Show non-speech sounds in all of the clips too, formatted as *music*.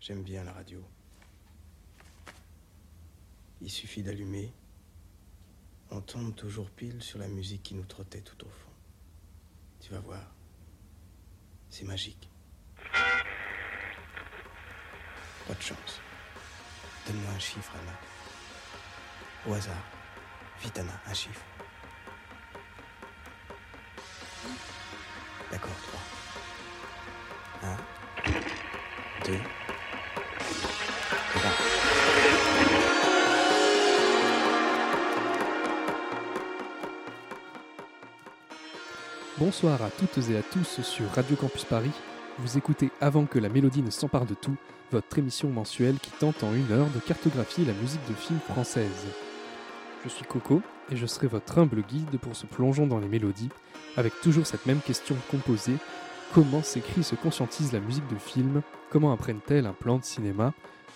J'aime bien la radio. Il suffit d'allumer. On tombe toujours pile sur la musique qui nous trottait tout au fond. Tu vas voir. C'est magique. Pas de chance. Donne-moi un chiffre, Anna. Au hasard. Vite, Anna, un chiffre. Bonsoir à toutes et à tous sur Radio Campus Paris. Vous écoutez Avant que la mélodie ne s'empare de tout, votre émission mensuelle qui tente en une heure de cartographier la musique de films française. Je suis Coco et je serai votre humble guide pour ce plongeon dans les mélodies, avec toujours cette même question composée. Comment s'écrit, se conscientise la musique de film? Comment apprennent-elles un plan de cinéma?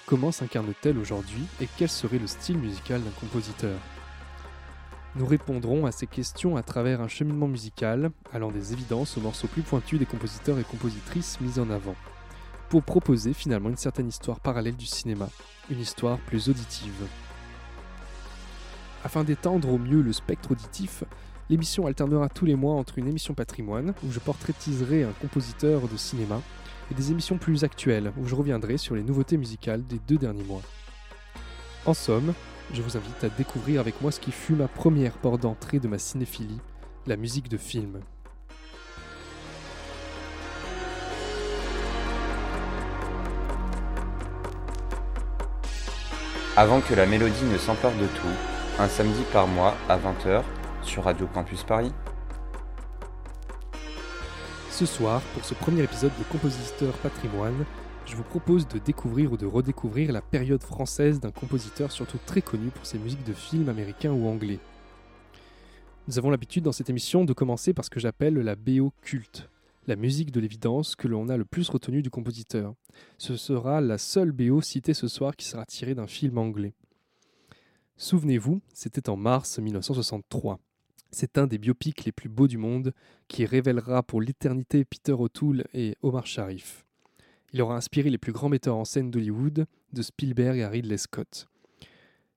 Comment s'incarne-t-elle aujourd'hui? Et quel serait le style musical d'un compositeur? Nous répondrons à ces questions à travers un cheminement musical, allant des évidences aux morceaux plus pointus des compositeurs et compositrices mis en avant, pour proposer finalement une certaine histoire parallèle du cinéma, une histoire plus auditive. Afin d'étendre au mieux le spectre auditif, l'émission alternera tous les mois entre une émission patrimoine, où je portraitiserai un compositeur de cinéma, et des émissions plus actuelles, où je reviendrai sur les nouveautés musicales des deux derniers mois. En somme, je vous invite à découvrir avec moi ce qui fut ma première porte d'entrée de ma cinéphilie, la musique de film. Avant que la mélodie ne s'empare de tout, un samedi par mois à 20h sur Radio Campus Paris. Ce soir, pour ce premier épisode de Compositeur Patrimoine, je vous propose de découvrir ou de redécouvrir la période française d'un compositeur surtout très connu pour ses musiques de films américains ou anglais. Nous avons l'habitude dans cette émission de commencer par ce que j'appelle la BO culte, la musique de l'évidence que l'on a le plus retenue du compositeur. Ce sera la seule BO citée ce soir qui sera tirée d'un film anglais. Souvenez-vous, c'était en mars 1963. C'est un des biopics les plus beaux du monde qui révélera pour l'éternité Peter O'Toole et Omar Sharif. Il aura inspiré les plus grands metteurs en scène d'Hollywood, de Spielberg à Ridley Scott.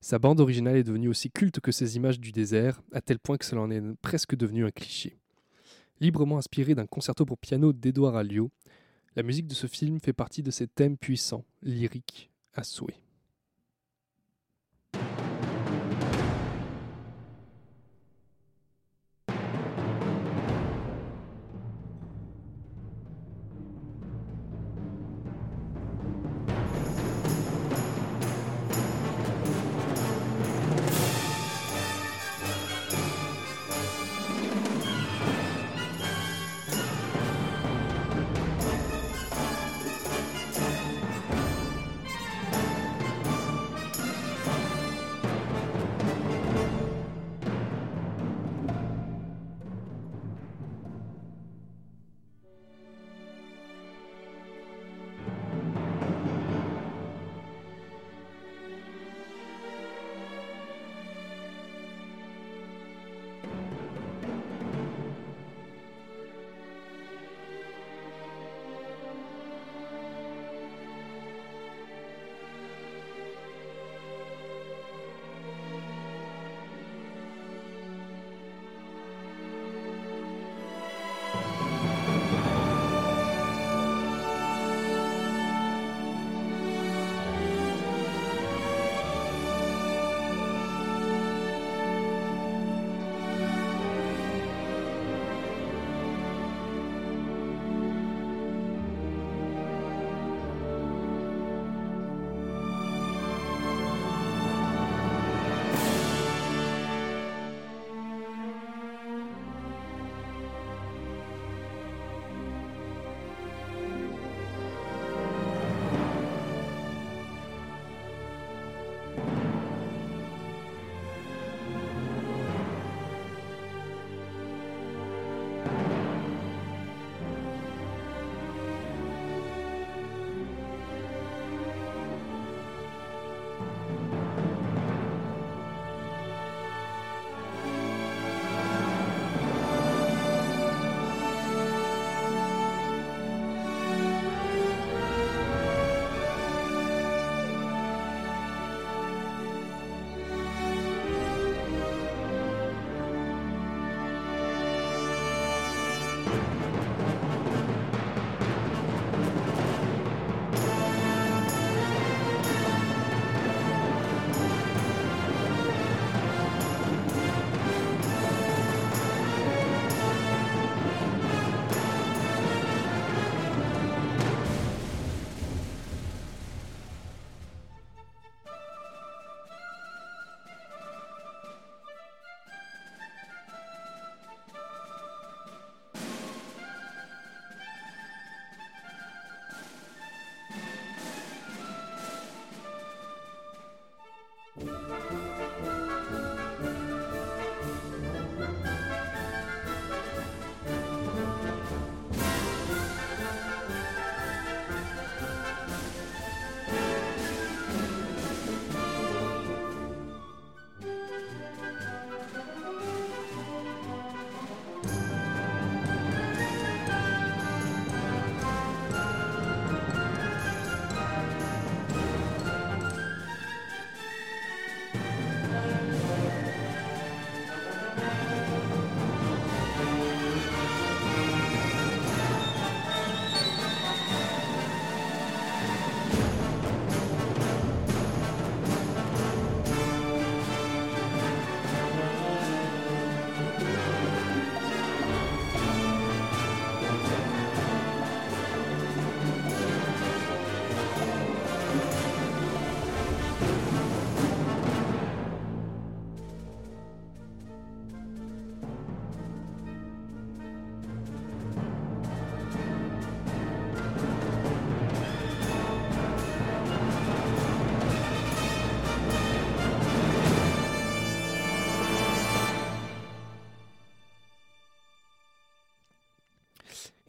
Sa bande originale est devenue aussi culte que ses images du désert, à tel point que cela en est presque devenu un cliché. Librement inspiré d'un concerto pour piano d'Edouard Alliot, la musique de ce film fait partie de ces thèmes puissants, lyriques, à souhait.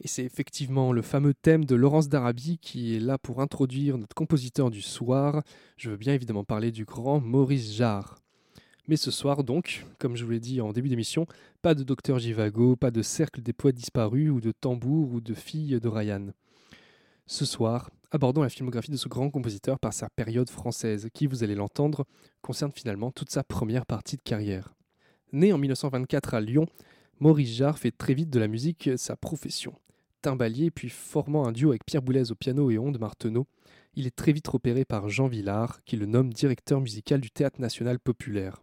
C'est effectivement le fameux thème de Laurence d'Arabie qui est là pour introduire notre compositeur du soir. Je veux bien évidemment parler du grand Maurice Jarre. Mais ce soir donc, comme je vous l'ai dit en début d'émission, pas de Docteur Givago, pas de Cercle des poètes disparus ou de Tambour ou de Filles de Ryan. Ce soir, abordons la filmographie de ce grand compositeur par sa période française, qui, vous allez l'entendre, concerne finalement toute sa première partie de carrière. Né en 1924 à Lyon, Maurice Jarre fait très vite de la musique sa profession. Timbalier, puis formant un duo avec Pierre Boulez au piano et Onde Marteneau, il est très vite repéré par Jean Villard, qui le nomme directeur musical du Théâtre national populaire.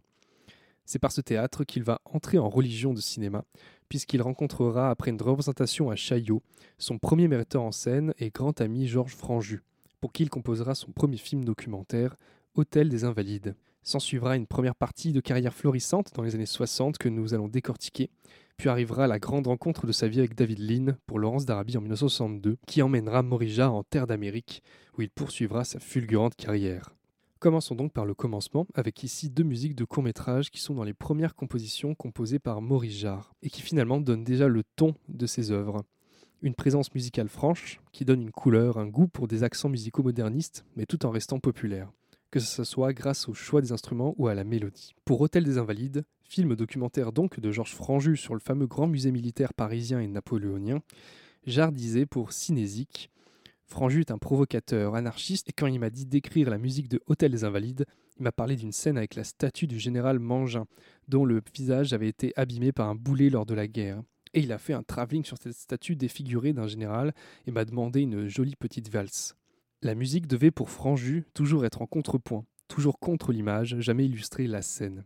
C'est par ce théâtre qu'il va entrer en religion de cinéma, puisqu'il rencontrera après une représentation à Chaillot son premier metteur en scène et grand ami Georges Franju, pour qui il composera son premier film documentaire, Hôtel des Invalides. S'en suivra une première partie de carrière florissante dans les années 60 que nous allons décortiquer, puis arrivera la grande rencontre de sa vie avec David Lean pour Laurence d'Arabie en 1962, qui emmènera Morija en terre d'Amérique, où il poursuivra sa fulgurante carrière. Commençons donc par le commencement, avec ici deux musiques de court métrage qui sont dans les premières compositions composées par Maurice Jarre, et qui finalement donnent déjà le ton de ses œuvres. Une présence musicale franche, qui donne une couleur, un goût pour des accents musicaux modernistes, mais tout en restant populaire, que ce soit grâce au choix des instruments ou à la mélodie. Pour Hôtel des Invalides, film documentaire donc de Georges Franju sur le fameux grand musée militaire parisien et napoléonien, Jarre disait pour Cinésique Franju est un provocateur, anarchiste, et quand il m'a dit d'écrire la musique de Hôtel des Invalides, il m'a parlé d'une scène avec la statue du général Mangin, dont le visage avait été abîmé par un boulet lors de la guerre. Et il a fait un travelling sur cette statue défigurée d'un général et m'a demandé une jolie petite valse. La musique devait pour Franju toujours être en contrepoint, toujours contre l'image, jamais illustrer la scène.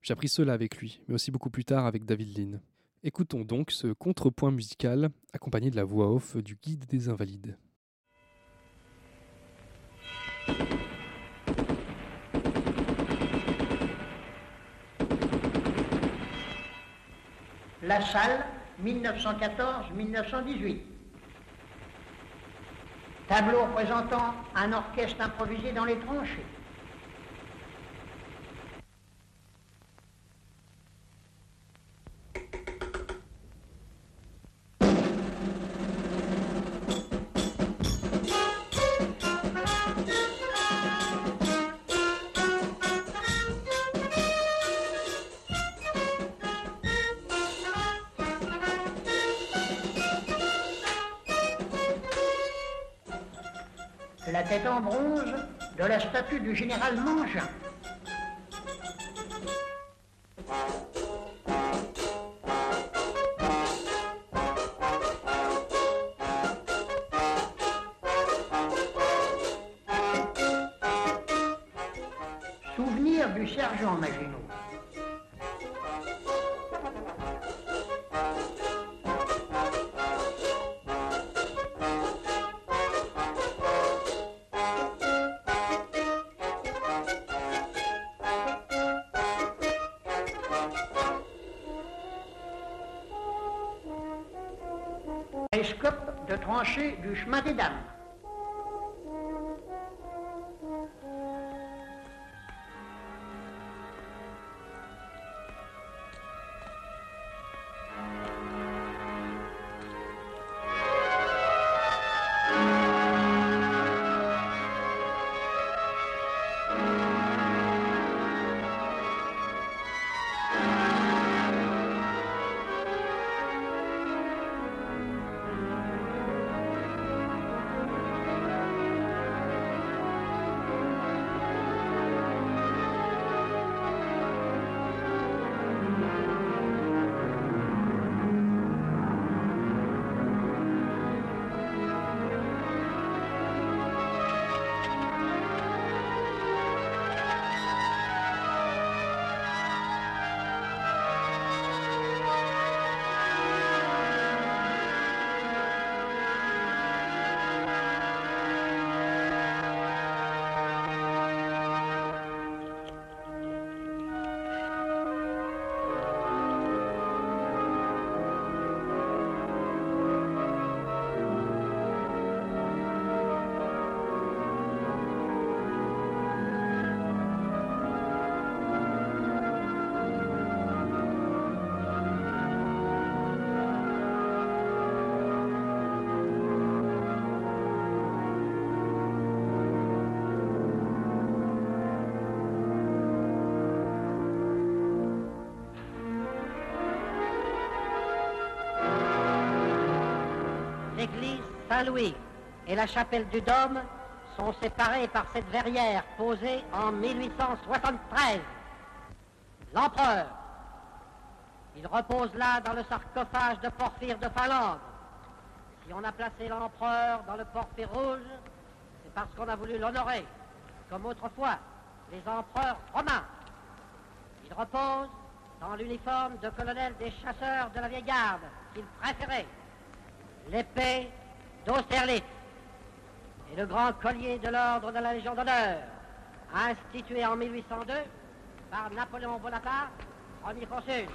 J'ai appris cela avec lui, mais aussi beaucoup plus tard avec David Lean. Écoutons donc ce contrepoint musical accompagné de la voix off du guide des invalides. La salle, 1914-1918. Tableau représentant un orchestre improvisé dans les tranchées. Statue du général Mangin. Saint-Louis et la chapelle du Dôme sont séparés par cette verrière posée en 1873. L'empereur, il repose là dans le sarcophage de Porphyre de Finlande. Si on a placé l'empereur dans le porphyre rouge, c'est parce qu'on a voulu l'honorer, comme autrefois les empereurs romains. Il repose dans l'uniforme de colonel des chasseurs de la vieille garde qu'il préférait, l'épée d'Austerlitz et le grand collier de l'ordre de la Légion d'honneur, institué en 1802 par Napoléon Bonaparte, premier consul.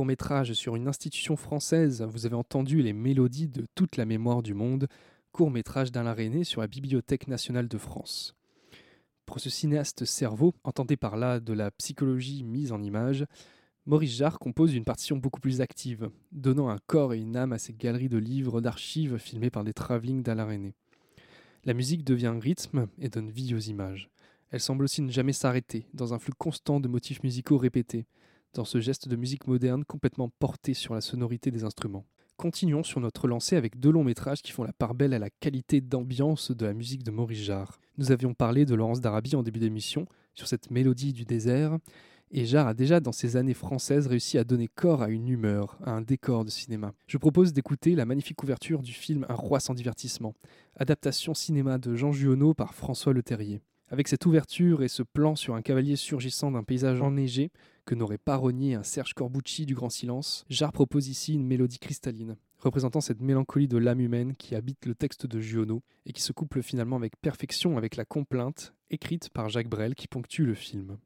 Autre court-métrage sur une institution française, vous avez entendu les mélodies de toute la mémoire du monde, court-métrage d'Alain René sur la Bibliothèque nationale de France. Pour ce cinéaste cerveau, entendez par là de la psychologie mise en image, Maurice Jarre compose une partition beaucoup plus active, donnant un corps et une âme à ces galeries de livres d'archives filmées par des travelling d'Alain René. La musique devient rythme et donne vie aux images. Elle semble aussi ne jamais s'arrêter, dans un flux constant de motifs musicaux répétés, dans ce geste de musique moderne complètement porté sur la sonorité des instruments. Continuons sur notre lancée avec deux longs métrages qui font la part belle à la qualité d'ambiance de la musique de Maurice Jarre. Nous avions parlé de Laurence d'Arabie en début d'émission, sur cette mélodie du désert, et Jarre a déjà dans ses années françaises réussi à donner corps à une humeur, à un décor de cinéma. Je propose d'écouter la magnifique ouverture du film Un roi sans divertissement, adaptation cinéma de Jean Juonneau par François Leterrier. Avec cette ouverture et ce plan sur un cavalier surgissant d'un paysage enneigé, que n'aurait pas renié un Serge Corbucci du Grand Silence, Jarre propose ici une mélodie cristalline, représentant cette mélancolie de l'âme humaine qui habite le texte de Giono et qui se couple finalement avec perfection avec la complainte écrite par Jacques Brel qui ponctue le film.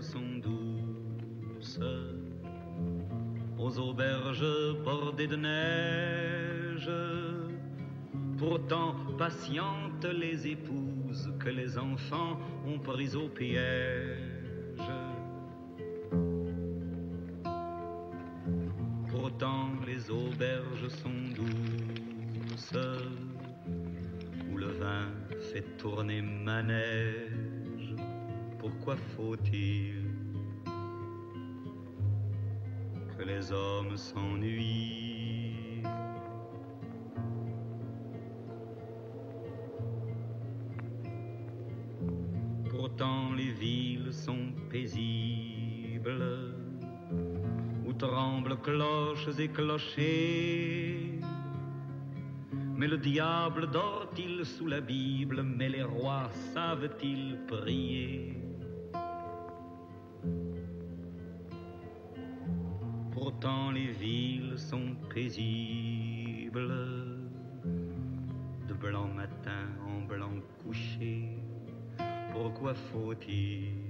sont douces. Aux auberges bordées de neige, pourtant patientes les épouses que les enfants ont prises au piège. Faut-il que les hommes s'ennuient? Pourtant les villes sont paisibles, où tremblent cloches et clochers. Mais le diable dort-il sous la Bible, mais les rois savent-ils prier? Pourtant les villes sont paisibles, de blanc matin en blanc couché. Pourquoi faut-il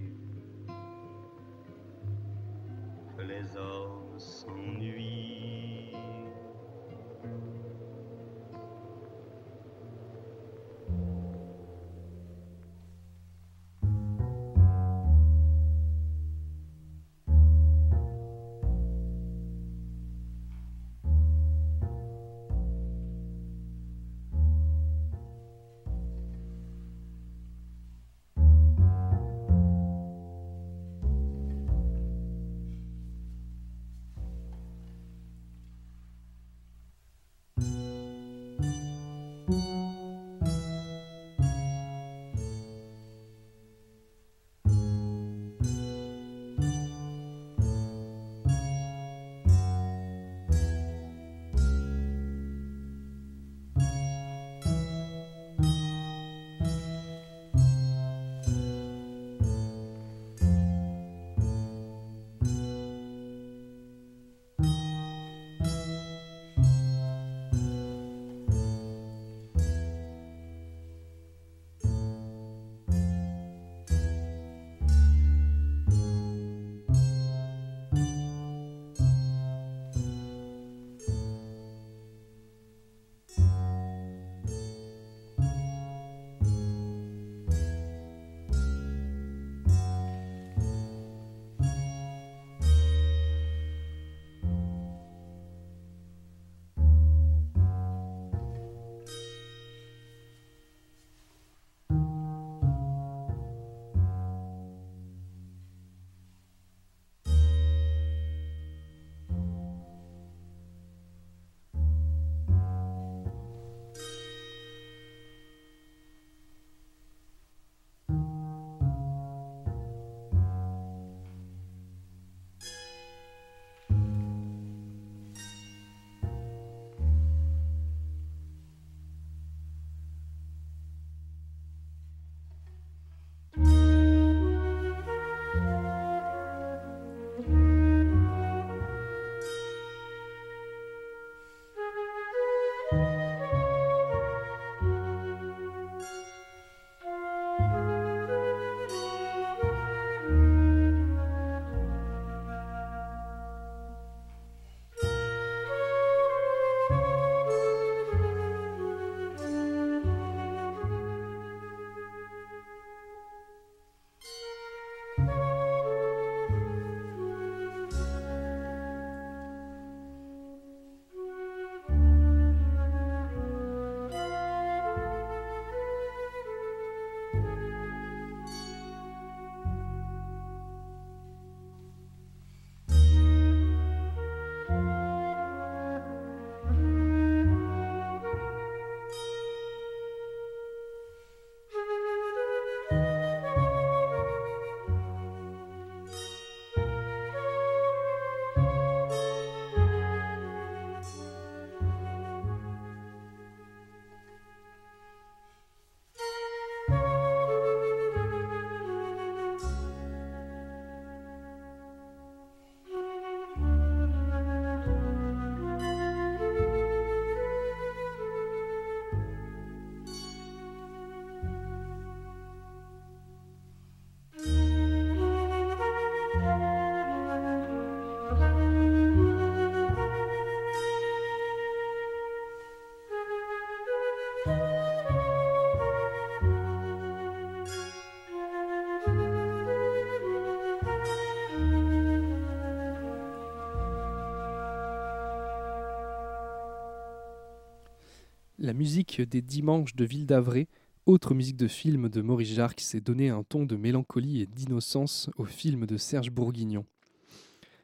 la musique des Dimanches de Ville d'Avray, autre musique de film de Maurice Jarre qui s'est donné un ton de mélancolie et d'innocence au film de Serge Bourguignon.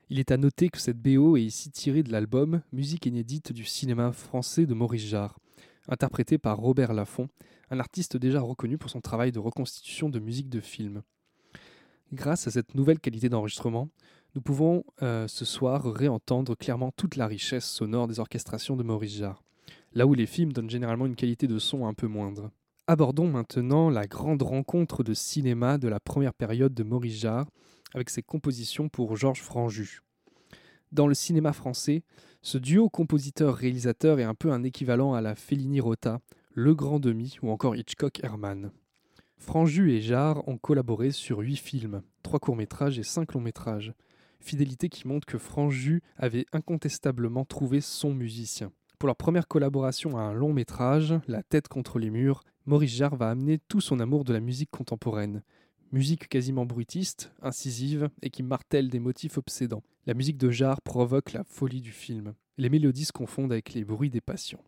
Il est à noter que cette BO est ici tirée de l'album Musique inédite du cinéma français de Maurice Jarre, interprété par Robert Laffont, un artiste déjà reconnu pour son travail de reconstitution de musique de film. Grâce à cette nouvelle qualité d'enregistrement, nous pouvons euh, ce soir réentendre clairement toute la richesse sonore des orchestrations de Maurice Jarre, là où les films donnent généralement une qualité de son un peu moindre. Abordons maintenant la grande rencontre de cinéma de la première période de Maurice Jarre, avec ses compositions pour Georges Franju. Dans le cinéma français, ce duo compositeur-réalisateur est un peu un équivalent à la Fellini-Rota, Le Grand Demi ou encore Hitchcock-Herman. Franju et Jarre ont collaboré sur huit films, trois courts-métrages et cinq longs-métrages. Fidélité qui montre que Franju avait incontestablement trouvé son musicien. Pour leur première collaboration à un long métrage, La tête contre les murs, Maurice Jarre va amener tout son amour de la musique contemporaine. Musique quasiment bruitiste, incisive et qui martèle des motifs obsédants. La musique de Jarre provoque la folie du film. Les mélodies se confondent avec les bruits des passions.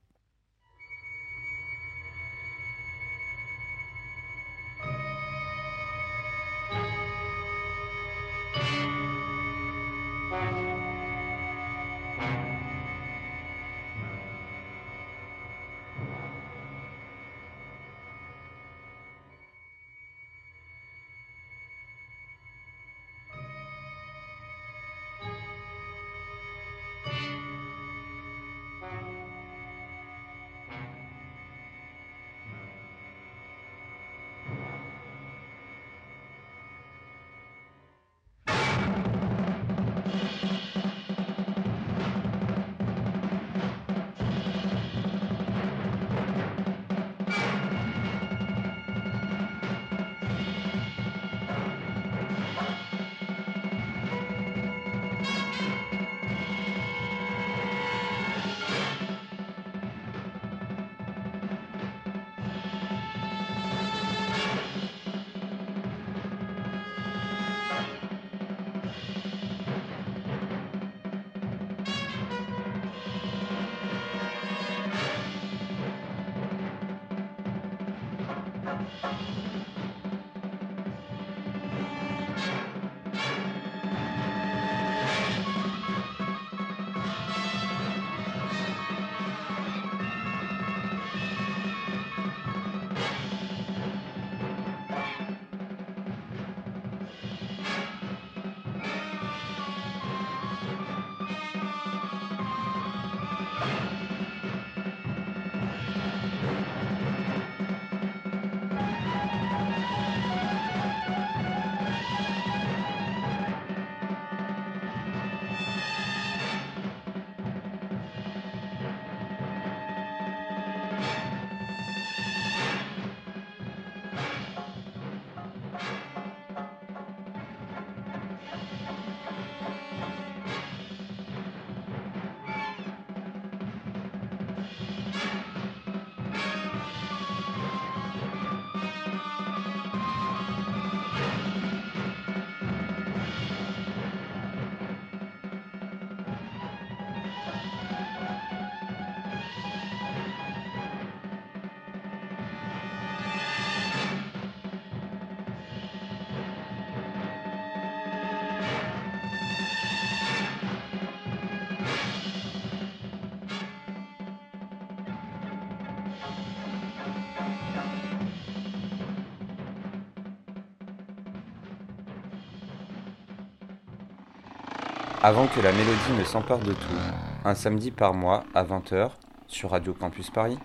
Avant que la mélodie ne s'empare de tout, un samedi par mois à 20h sur Radio Campus Paris.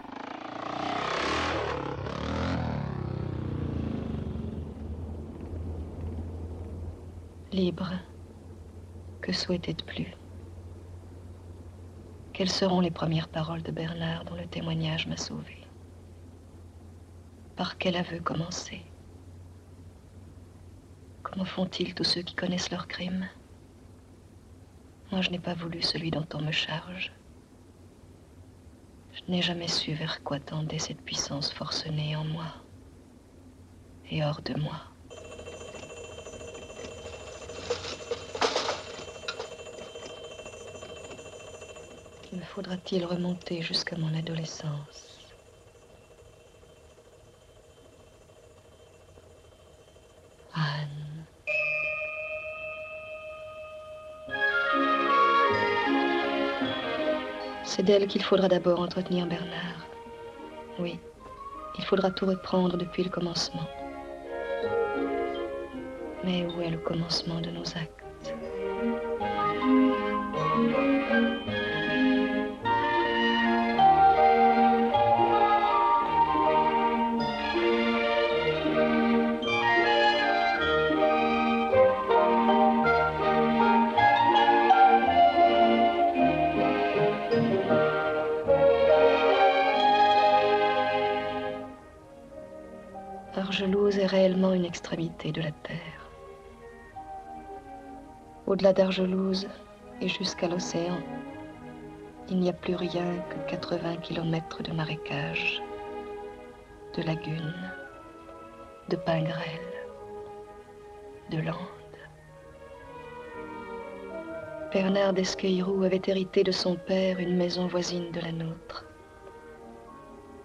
Libre, que souhaiter de plus. Quelles seront les premières paroles de Bernard dont le témoignage m'a sauvé? Par quel aveu commencer? Comment font-ils tous ceux qui connaissent leurs crimes? Moi, je n'ai pas voulu celui dont on me charge. Je n'ai jamais su vers quoi tendait cette puissance forcenée en moi et hors de moi. Me faudra-t-il remonter jusqu'à mon adolescence? D'elle qu'il faudra d'abord entretenir Bernard. Oui, il faudra tout reprendre depuis le commencement. Mais où est le commencement de nos actes? De la terre. Au-delà d'Argelouse et jusqu'à l'océan, il n'y a plus rien que 80 kilomètres de marécages, de lagunes, de pins grêles, de landes. Bernard d'Esqueirou avait hérité de son père une maison voisine de la nôtre.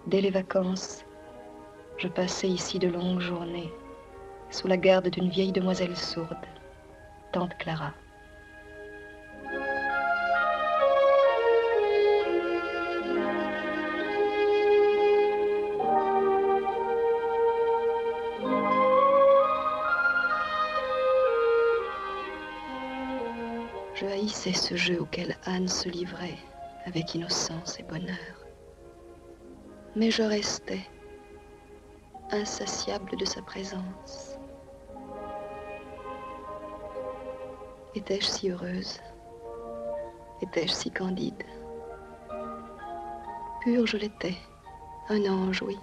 Dès les vacances, je passais ici de longues journées, sous la garde d'une vieille demoiselle sourde, tante Clara. Je haïssais ce jeu auquel Anne se livrait avec innocence et bonheur. Mais je restais insatiable de sa présence. Étais-je si heureuse? Étais-je si candide? Pure, je l'étais. Un ange, oui.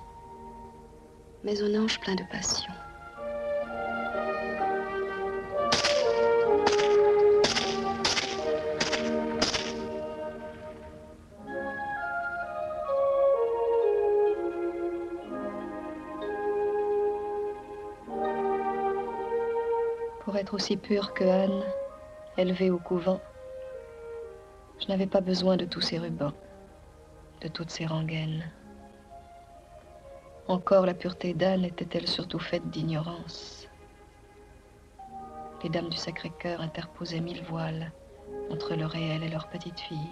Mais un ange plein de passion. Pour être aussi pure que Anne, élevée au couvent, je n'avais pas besoin de tous ces rubans, de toutes ces rengaines. Encore la pureté d'Anne était-elle surtout faite d'ignorance. Les dames du Sacré-Cœur interposaient mille voiles entre le réel et leur petite fille.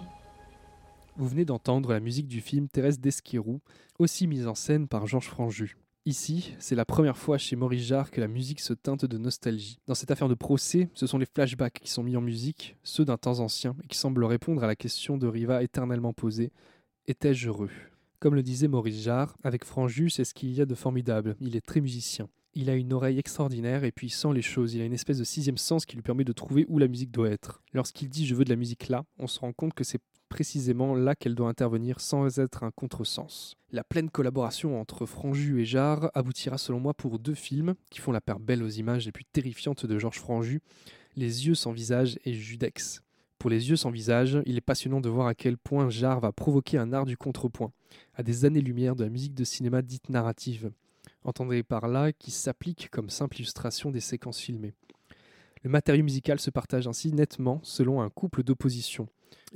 Vous venez d'entendre la musique du film Thérèse d'Esquirou, aussi mise en scène par Georges Franju. Ici, c'est la première fois chez Maurice Jarre que la musique se teinte de nostalgie. Dans cette affaire de procès, ce sont les flashbacks qui sont mis en musique, ceux d'un temps ancien, et qui semblent répondre à la question de Riva éternellement posée Étais-je heureux? Comme le disait Maurice Jarre, avec Franju, c'est ce qu'il y a de formidable. Il est très musicien. Il a une oreille extraordinaire et puis il sent les choses. Il a une espèce de sixième sens qui lui permet de trouver où la musique doit être. Lorsqu'il dit je veux de la musique là, on se rend compte que c'est précisément là qu'elle doit intervenir sans être un contresens. La pleine collaboration entre Franju et Jarre aboutira selon moi pour deux films qui font la paire belle aux images les plus terrifiantes de Georges Franju, Les yeux sans visage et Judex. Pour les yeux sans visage, il est passionnant de voir à quel point Jarre va provoquer un art du contrepoint, à des années-lumière de la musique de cinéma dite narrative. Entendez par là qui s'applique comme simple illustration des séquences filmées. Le matériau musical se partage ainsi nettement selon un couple d'oppositions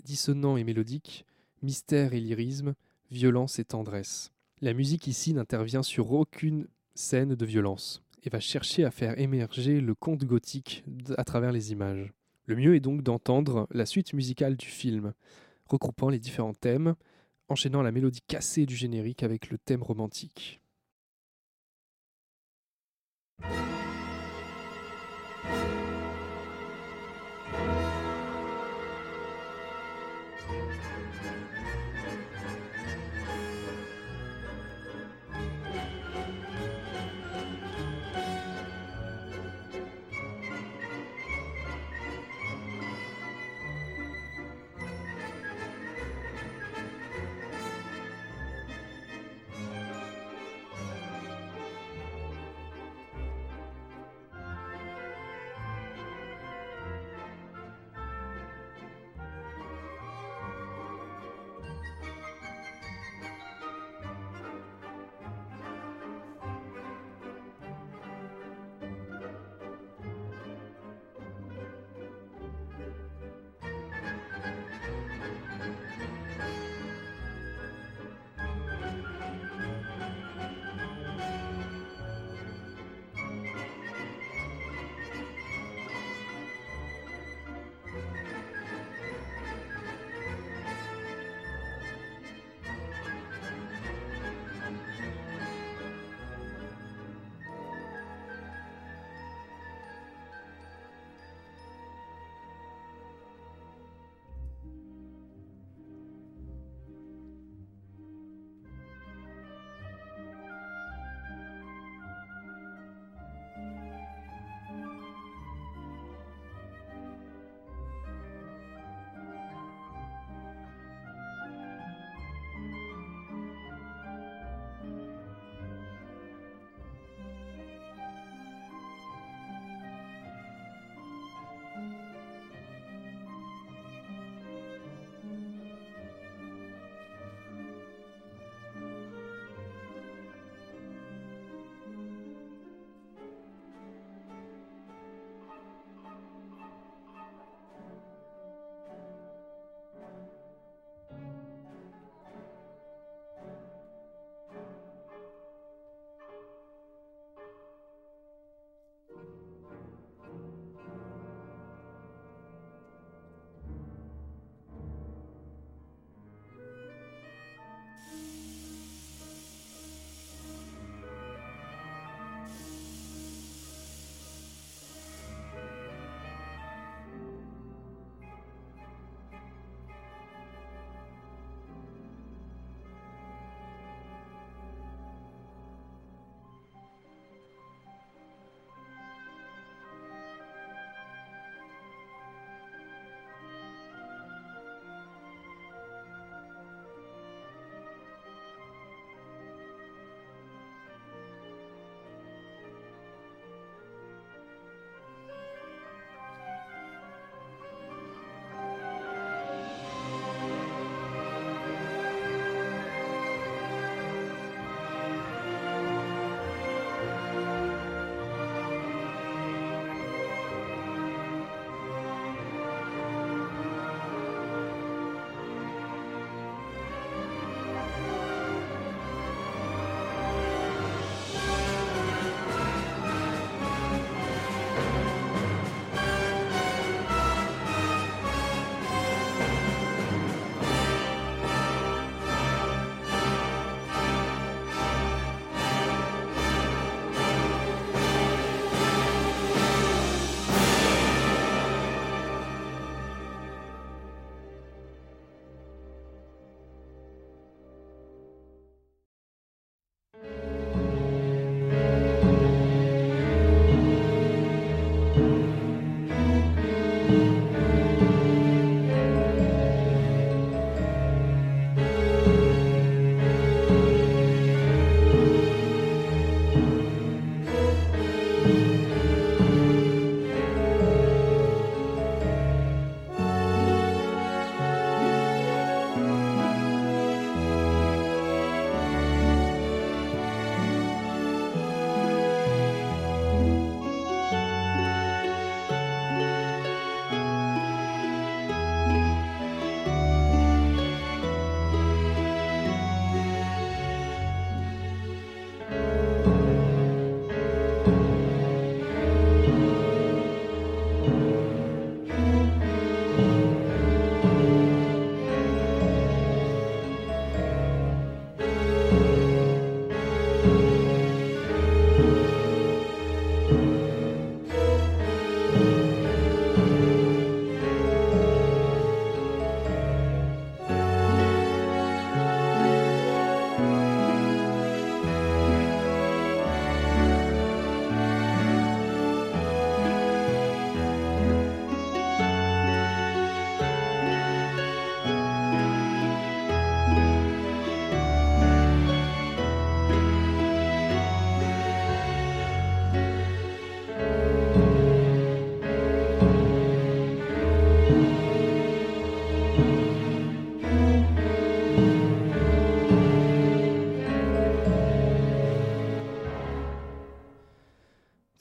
dissonant et mélodique, mystère et lyrisme, violence et tendresse. La musique ici n'intervient sur aucune scène de violence et va chercher à faire émerger le conte gothique à travers les images. Le mieux est donc d'entendre la suite musicale du film, regroupant les différents thèmes, enchaînant la mélodie cassée du générique avec le thème romantique. Bye.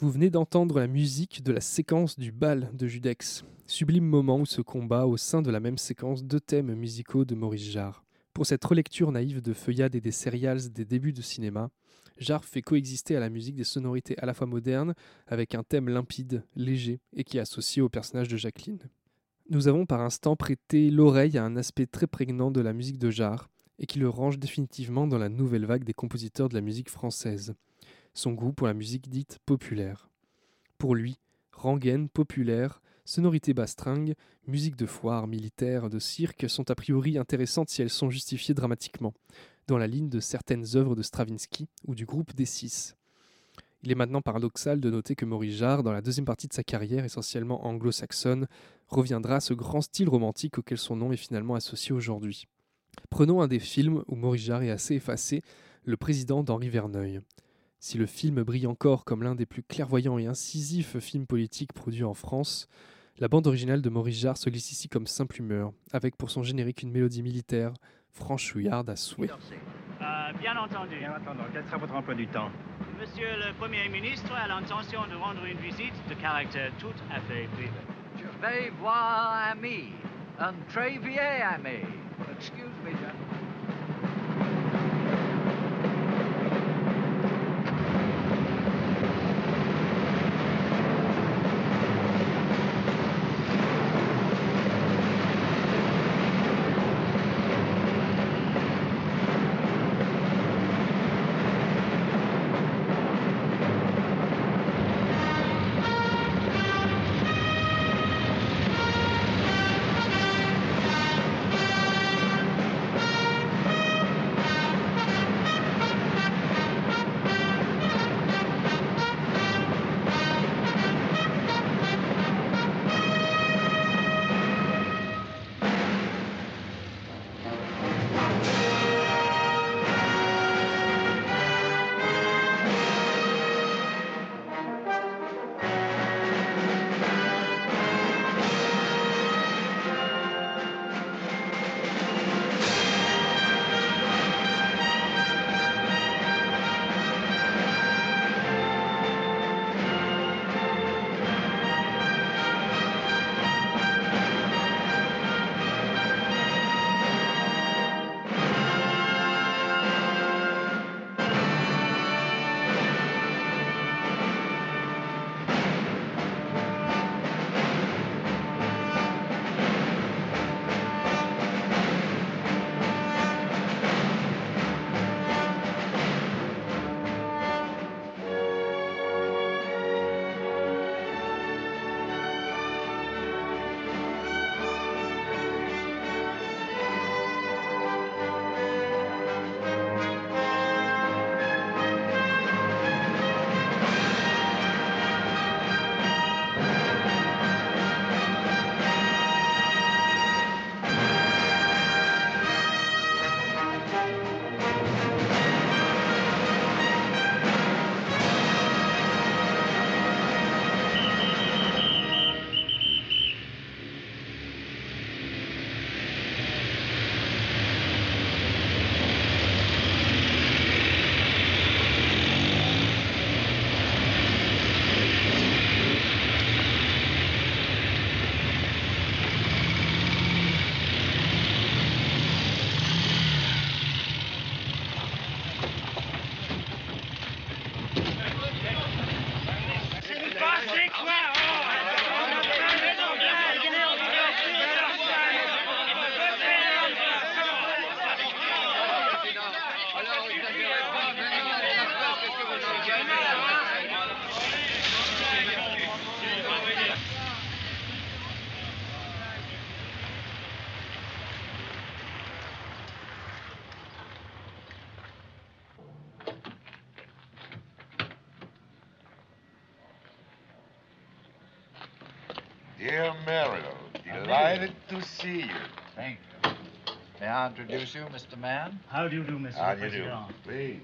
Vous venez d'entendre la musique de la séquence du bal de Judex, sublime moment où se combat au sein de la même séquence deux thèmes musicaux de Maurice Jarre. Pour cette relecture naïve de feuillade et des serials des débuts de cinéma, Jarre fait coexister à la musique des sonorités à la fois modernes, avec un thème limpide, léger et qui est associé au personnage de Jacqueline. Nous avons par instant prêté l'oreille à un aspect très prégnant de la musique de Jarre, et qui le range définitivement dans la nouvelle vague des compositeurs de la musique française, son goût pour la musique dite populaire. Pour lui, rengaine, populaire, sonorité bastringue, musique de foire, militaire, de cirque sont a priori intéressantes si elles sont justifiées dramatiquement, dans la ligne de certaines œuvres de Stravinsky ou du groupe des Six. Il est maintenant paradoxal de noter que Maurice Jarre, dans la deuxième partie de sa carrière essentiellement anglo-saxonne, reviendra à ce grand style romantique auquel son nom est finalement associé aujourd'hui. Prenons un des films où Maurice Jarre est assez effacé, Le président d'Henri Verneuil. Si le film brille encore comme l'un des plus clairvoyants et incisifs films politiques produits en France, la bande originale de Maurice Jarre se glisse ici comme simple humeur, avec pour son générique une mélodie militaire, franchouillarde à souhait. Euh, bien entendu. Bien entendu. Quel sera votre emploi du temps Monsieur le Premier ministre a l'intention de rendre une visite de caractère tout à fait privé. Je vais voir un ami, un très vieux ami. Excuse me, gentlemen. Dear Mario, delighted to see you. Thank you. May I introduce you, Mr. Mann? How do you do, Mr. How do you do? Please.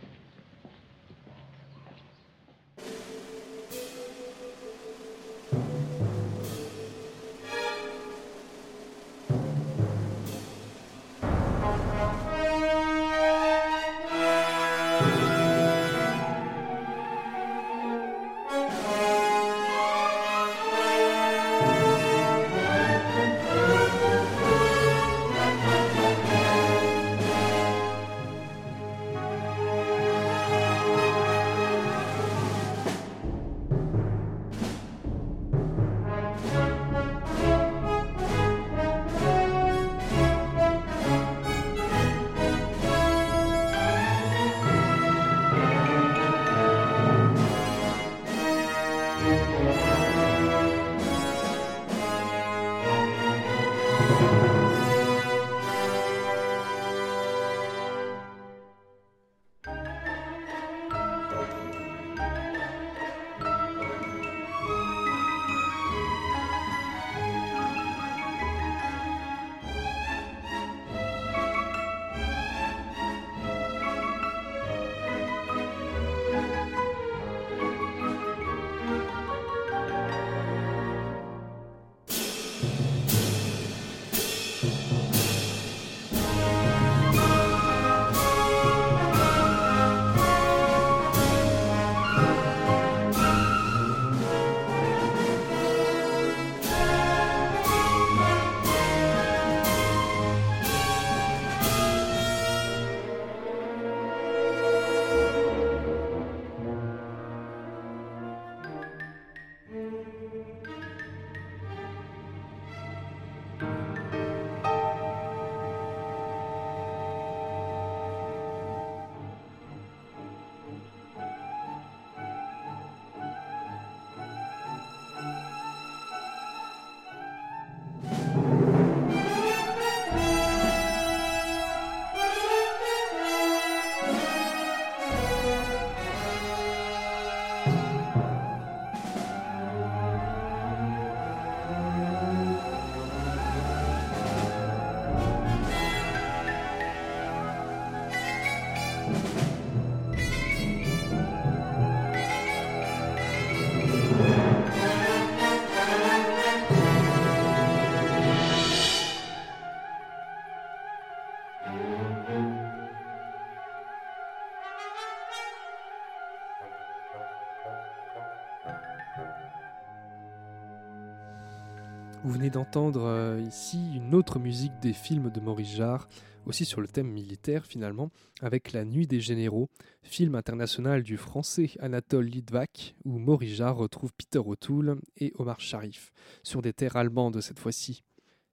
Vous venez d'entendre euh, ici une autre musique des films de Maurice Jarre, aussi sur le thème militaire finalement, avec La Nuit des Généraux, film international du français Anatole Litvak, où Maurice Jarre retrouve Peter O'Toole et Omar Sharif, sur des terres allemandes cette fois-ci.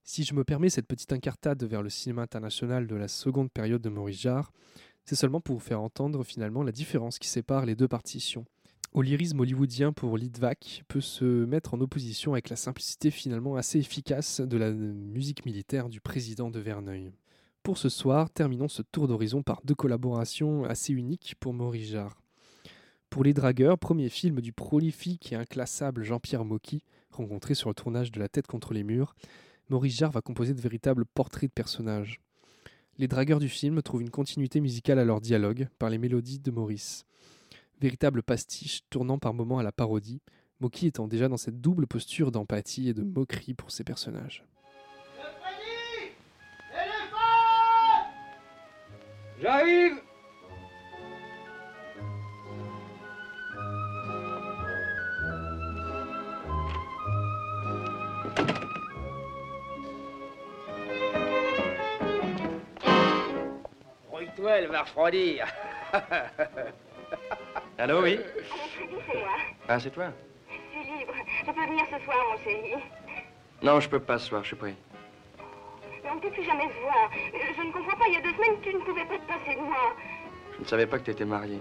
Si je me permets cette petite incartade vers le cinéma international de la seconde période de Maurice Jarre, c'est seulement pour vous faire entendre finalement la différence qui sépare les deux partitions au lyrisme hollywoodien pour Litvak peut se mettre en opposition avec la simplicité finalement assez efficace de la musique militaire du président de Verneuil. Pour ce soir, terminons ce tour d'horizon par deux collaborations assez uniques pour Maurice Jarre. Pour Les Dragueurs, premier film du prolifique et inclassable Jean-Pierre Mocky, rencontré sur le tournage de La tête contre les murs, Maurice Jarre va composer de véritables portraits de personnages. Les dragueurs du film trouvent une continuité musicale à leur dialogue par les mélodies de Maurice véritable pastiche tournant par moments à la parodie, Moki étant déjà dans cette double posture d'empathie et de moquerie pour ses personnages. J'arrive Rouille-toi, elle va refroidir. *laughs* Allô, oui c'est moi? Ah, c'est toi Je suis libre. Je peux venir ce soir, mon chéri. Non, je peux pas ce soir, je suis pris. Mais on ne peut plus jamais se voir. Je ne comprends pas, il y a deux semaines, tu ne pouvais pas te passer de moi. Je ne savais pas que tu étais marié.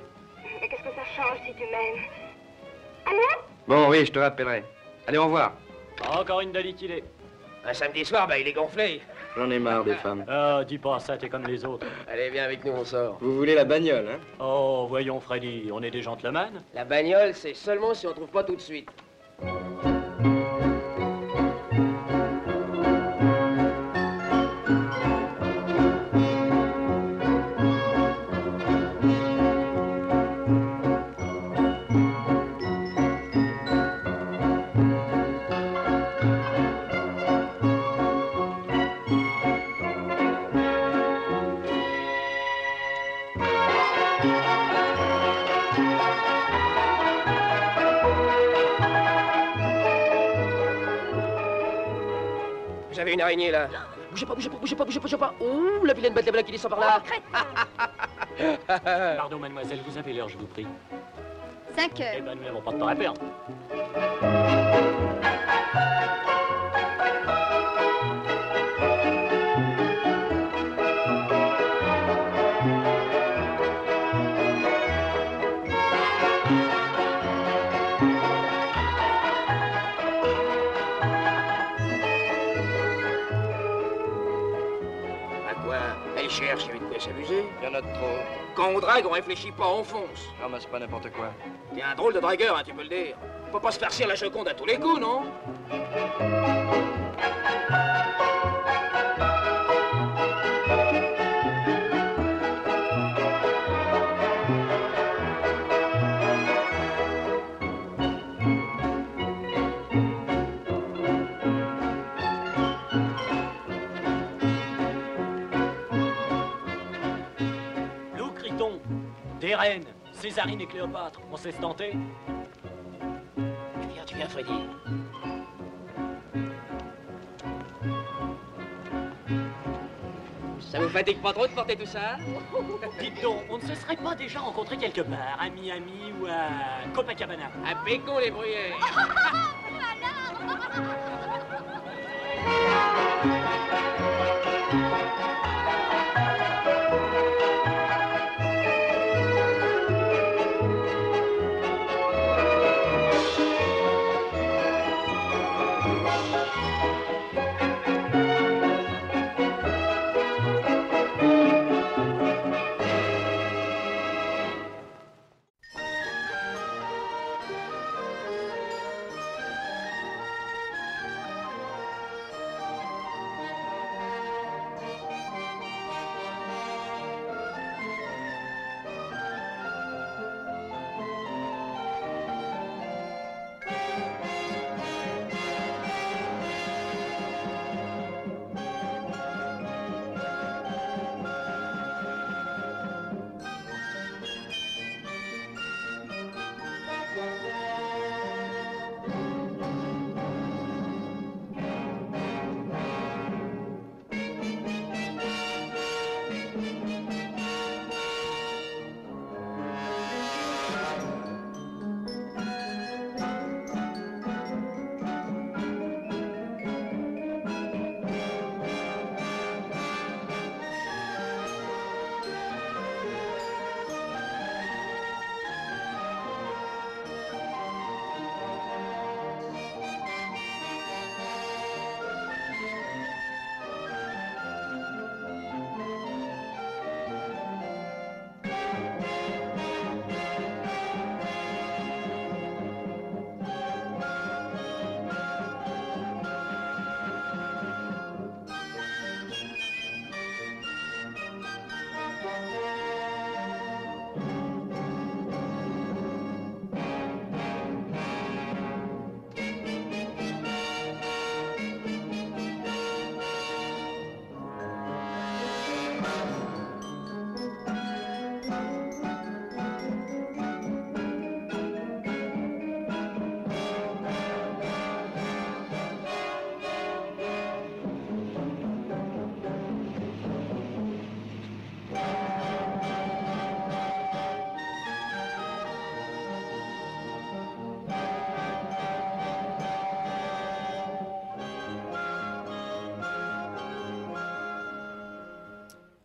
Mais qu'est-ce que ça change si tu m'aimes? Allô? Bon, oui, je te rappellerai. Allez, au revoir. Encore une de liquidée. Un samedi soir, bah il est gonflé. J'en ai marre des femmes. Ah, dis pas ça, t'es comme les autres. Allez, viens avec nous, on sort. Vous voulez la bagnole, hein? Oh, voyons, Freddy, on est des gentlemen. La bagnole, c'est seulement si on trouve pas tout de suite. Araignée là. Bougez pas, bougez pas, bougez pas, bougez pas, bougez pas. Ouh, la vilaine bête, la blague qui descend par là. *laughs* Pardon, mademoiselle, vous avez l'heure, je vous prie. 5 heures. Eh ben, nous n'avons pas de temps à perdre. Quand on drague, on réfléchit pas, on fonce. Non, mais c'est pas n'importe quoi. T'es un drôle de dragueur, hein, tu peux le dire. Faut pas se farcir la Joconde à tous les coups, non? Césarine et Cléopâtre, on sait se tenter. Tu viens, tu viens, Freddy. Ça vous fatigue pas trop de porter tout ça *laughs* Dites donc, on ne se serait pas déjà rencontré quelque part, à Miami ou à Copacabana? À Pécon, les bruyères *laughs* *laughs*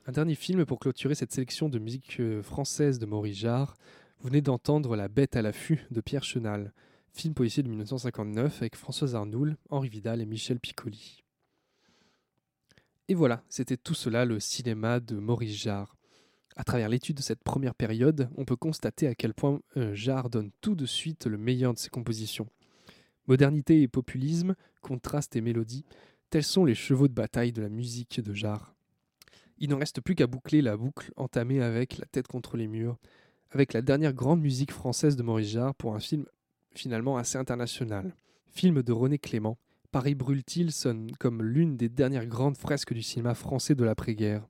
Un dernier film pour clôturer cette sélection de musique euh, française de Maurice Jarre. Vous venez d'entendre La Bête à l'affût de Pierre Chenal, film policier de 1959 avec Françoise Arnoul, Henri Vidal et Michel Piccoli. Et voilà, c'était tout cela le cinéma de Maurice Jarre. À travers l'étude de cette première période, on peut constater à quel point euh, Jarre donne tout de suite le meilleur de ses compositions. Modernité et populisme, contraste et mélodie, tels sont les chevaux de bataille de la musique de Jarre. Il n'en reste plus qu'à boucler la boucle entamée avec La tête contre les murs, avec la dernière grande musique française de Maurice Jarre pour un film finalement assez international. Film de René Clément, Paris brûle-t-il sonne comme l'une des dernières grandes fresques du cinéma français de l'après-guerre.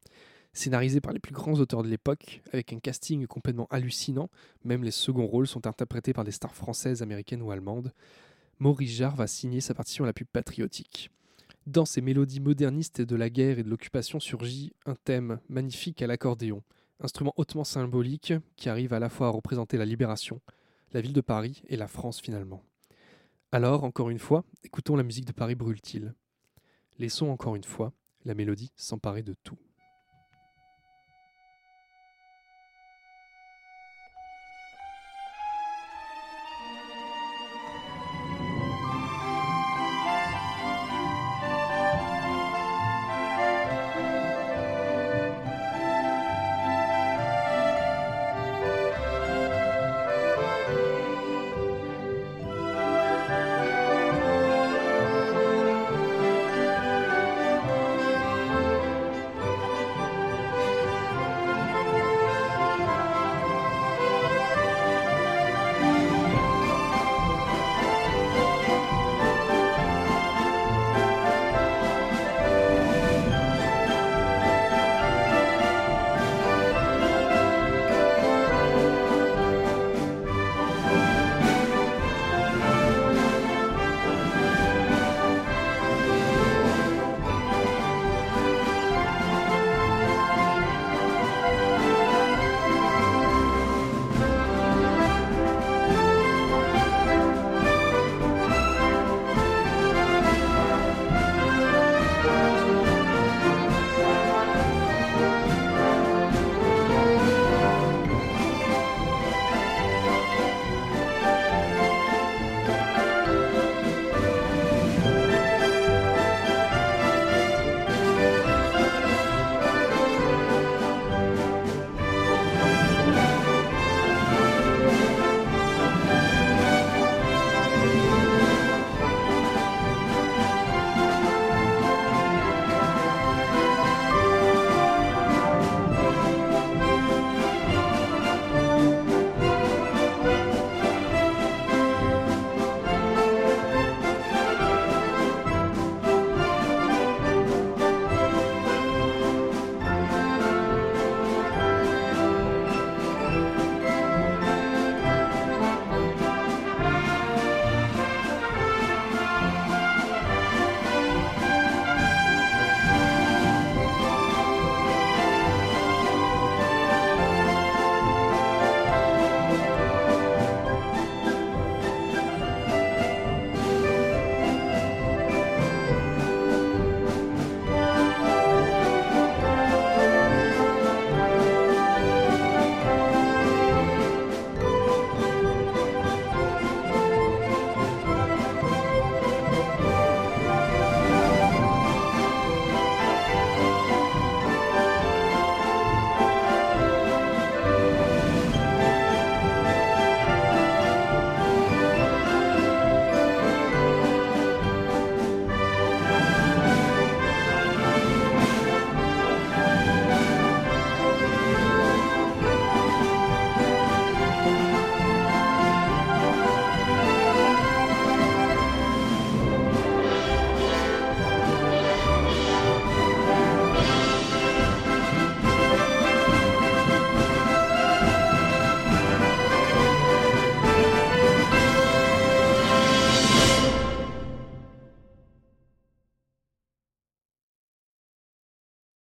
Scénarisé par les plus grands auteurs de l'époque, avec un casting complètement hallucinant, même les seconds rôles sont interprétés par des stars françaises, américaines ou allemandes, Maurice Jarre va signer sa partition la plus patriotique. Dans ces mélodies modernistes de la guerre et de l'occupation surgit un thème magnifique à l'accordéon, instrument hautement symbolique qui arrive à la fois à représenter la libération, la ville de Paris et la France finalement. Alors, encore une fois, écoutons la musique de Paris brûle-t-il. Laissons encore une fois la mélodie s'emparer de tout.